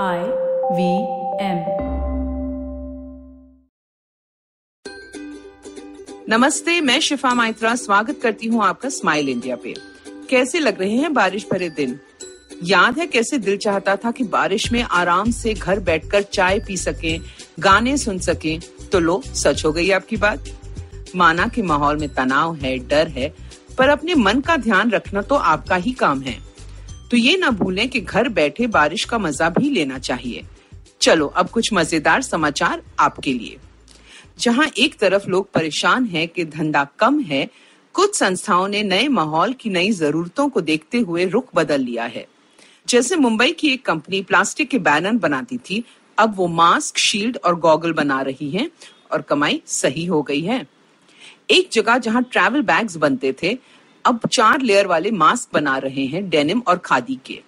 I V M नमस्ते, मैं शिफा माइत्रा, स्वागत करती हूँ आपका स्माइल इंडिया पे। कैसे लग रहे हैं बारिश भरे दिन? याद है कैसे दिल चाहता था कि बारिश में आराम से घर बैठकर चाय पी सकें, गाने सुन सकें तो लो, सच हो गई आपकी बात। माना कि माहौल में तनाव है, डर है, पर अपने मन का ध्यान रखना तो आपका ही काम है। तो ये ना भूलें कि घर बैठे बारिश का मज़ा भी लेना चाहिए। चलो, अब कुछ मज़ेदार समाचार आपके लिए। जहाँ एक तरफ़ लोग परेशान हैं कि धंधा कम है, कुछ संस्थाओं ने नए माहौल की नई जरूरतों को देखते हुए रुख बदल लिया है। जैसे मुंबई की एक कंपनी प्लास्टिक के बैनर बनाती थी, अब वो मास्क, शील्ड और गॉगल बना रही है और कमाई सही हो गई है। एक जगह जहाँ ट्रैवल बैग्स बनते थे अब चार लेयर वाले मास्क बना रहे हैं डेनिम और खादी के।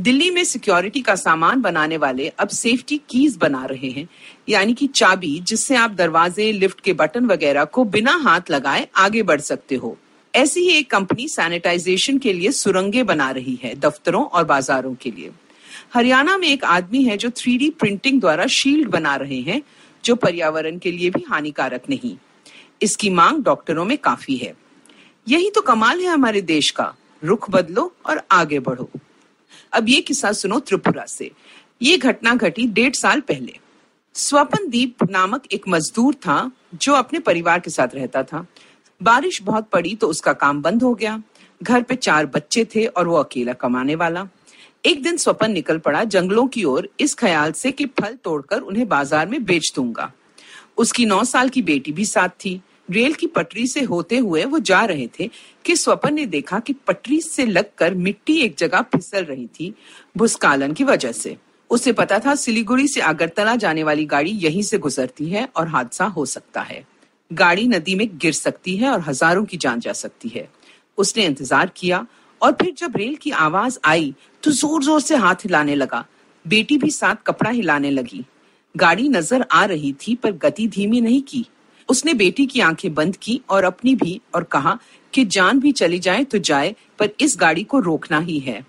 दिल्ली में सिक्योरिटी का सामान बनाने वाले अब सेफ्टी कीज बना रहे हैं, यानी कि चाबी जिससे आप दरवाजे लिफ्ट के बटन वगैरह को बिना हाथ लगाए आगे बढ़ सकते हो। ऐसी ही एक कंपनी सैनिटाइजेशन के लिए सुरंगे बना रही है दफ्तरों और बाजारों के लिए। हरियाणा में एक आदमी है जो थ्री प्रिंटिंग द्वारा शील्ड बना रहे हैं, जो पर्यावरण के लिए भी हानिकारक नहीं। इसकी मांग डॉक्टरों में काफ़ी है। यही तो कमाल है हमारे देश का। रुख बदलो और आगे बढ़ो। अब ये किस्सा सुनो त्रिपुरा से। ये घटना घटी डेढ़ साल पहले। स्वपन दीप नामक एक मजदूर था, जो अपने परिवार के साथ रहता था। बारिश बहुत पड़ी तो उसका काम बंद हो गया। घर पे चार बच्चे थे और वो अकेला कमाने वाला। एक दिन स्वपन निकल पड़ा जंगलों की ओर, इस ख्याल से कि फल तोड़कर उन्हें बाज़ार में बेच दूँगा। उसकी नौ साल की बेटी भी साथ थी। रेल की पटरी से होते हुए वो जा रहे थे कि स्वपन ने देखा कि पटरी से लगकर मिट्टी एक जगह फिसल रही थी भूस्खलन की वजह से। उसे पता था सिलीगुड़ी से अगरतला जाने वाली गाड़ी यहीं से गुजरती है और हादसा हो सकता है। गाड़ी नदी में गिर सकती है और हज़ारों की जान जा सकती है। उसने इंतज़ार किया और फिर जब रेल की आवाज़ आई तो ज़ोर ज़ोर से हाथ हिलाने लगा। बेटी भी साथ कपड़ा हिलाने लगी। गाड़ी नज़र आ रही थी पर गति धीमी नहीं की। उसने बेटी की आँखें बंद की और अपनी भी और कहा कि जान भी चली जाए तो जाए, पर इस गाड़ी को रोकना ही है।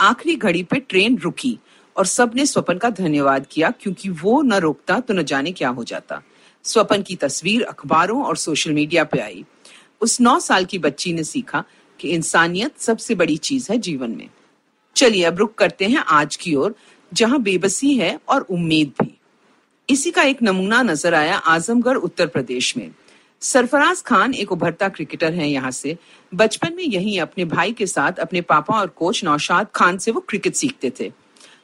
आखिरी घड़ी पे ट्रेन रुकी और सबने स्वपन का धन्यवाद किया, क्योंकि वो न रोकता तो न जाने क्या हो जाता। स्वपन की तस्वीर अखबारों और सोशल मीडिया पे आई। उस नौ साल की बच्ची ने सीखा कि इंसानियत सबसे बड़ी चीज़ है जीवन में। चलिए अब रुक करते हैं आज की ओर, जहाँ बेबसी है और उम्मीद भी। इसी का एक नमूना नज़र आया आजमगढ़, उत्तर प्रदेश में। सरफराज खान एक उभरता क्रिकेटर है यहाँ से। बचपन में यही अपने भाई के साथ अपने पापा और कोच नौशाद खान से वो क्रिकेट सीखते थे।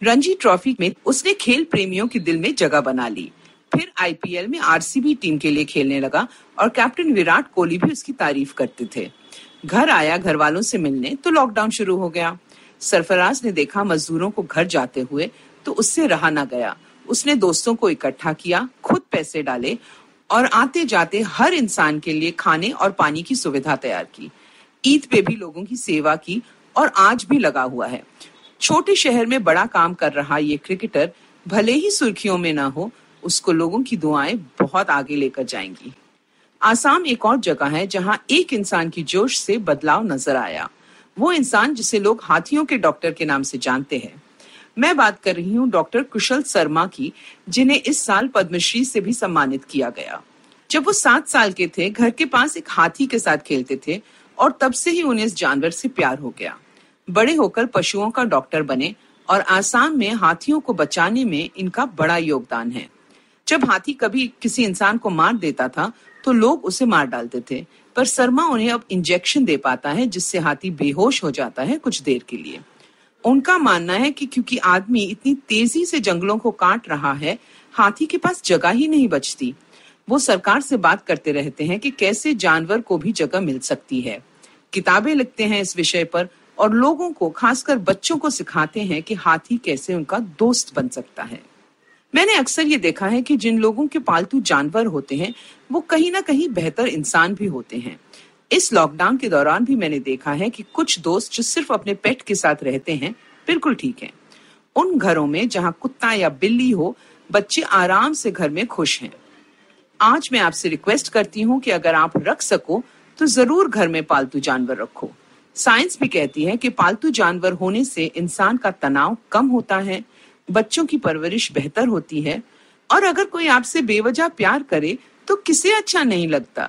रणजी ट्रॉफी में उसने खेल प्रेमियों के दिल में जगह बना ली। फिर आईपीएल में आरसीबी टीम के लिए खेलने लगा और कैप्टन विराट कोहली भी उसकी तारीफ़ करते थे। घर आया घर वालों से मिलने तो लॉकडाउन शुरू हो गया। सरफराज ने देखा मजदूरों को घर जाते हुए तो उससे रहा ना गया। उसने दोस्तों को इकट्ठा किया, खुद पैसे डाले और आते जाते हर इंसान के लिए खाने और पानी की सुविधा तैयार की। ईद पे भी लोगों की सेवा की और आज भी लगा हुआ है। छोटे शहर में बड़ा काम कर रहा ये क्रिकेटर, भले ही सुर्खियों में ना हो, उसको लोगों की दुआएँ बहुत आगे लेकर जाएँगी। आसाम एक और जगह है जहाँ एक इंसान की जोश से बदलाव नज़र आया। वो इंसान जिसे लोग हाथियों के डॉक्टर के नाम से जानते हैं। मैं बात कर रही हूँ डॉक्टर कुशल शर्मा की, जिन्हें इस साल पद्मश्री से भी सम्मानित किया गया। जब वो सात साल के थे, घर के पास एक हाथी के साथ खेलते थे और तब से ही उन्हें इस जानवर से प्यार हो गया। बड़े होकर पशुओं का डॉक्टर बने और आसाम में हाथियों को बचाने में इनका बड़ा योगदान है। जब हाथी कभी किसी इंसान को मार देता था तो लोग उसे मार डालते थे, पर शर्मा उन्हें अब इंजेक्शन दे पाता है, जिससे हाथी बेहोश हो जाता है कुछ देर के लिए। उनका मानना है कि क्योंकि आदमी इतनी तेज़ी से जंगलों को काट रहा है, हाथी के पास जगह ही नहीं बचती। वो सरकार से बात करते रहते हैं कि कैसे जानवर को भी जगह मिल सकती है। किताबें लिखते हैं इस विषय पर और लोगों को, खासकर बच्चों को सिखाते हैं कि हाथी कैसे उनका दोस्त बन सकता है। मैंने अक्सर ये देखा है कि जिन लोगों के पालतू जानवर होते हैं, वो कहीं ना कहीं बेहतर इंसान भी होते हैं। इस लॉकडाउन के दौरान भी मैंने देखा है कि कुछ दोस्त जो सिर्फ़ अपने पेट के साथ रहते हैं, बिल्कुल ठीक है। उन घरों में जहाँ कुत्ता या बिल्ली हो, बच्चे आराम से घर में खुश हैं। आज मैं आपसे रिक्वेस्ट करती हूँ कि अगर आप रख सको तो ज़रूर घर में पालतू जानवर रखो। साइंस भी कहती है कि पालतू जानवर होने से इंसान का तनाव कम होता है, बच्चों की परवरिश बेहतर होती है, और अगर कोई आपसे बेवजह प्यार करे तो किसे अच्छा नहीं लगता?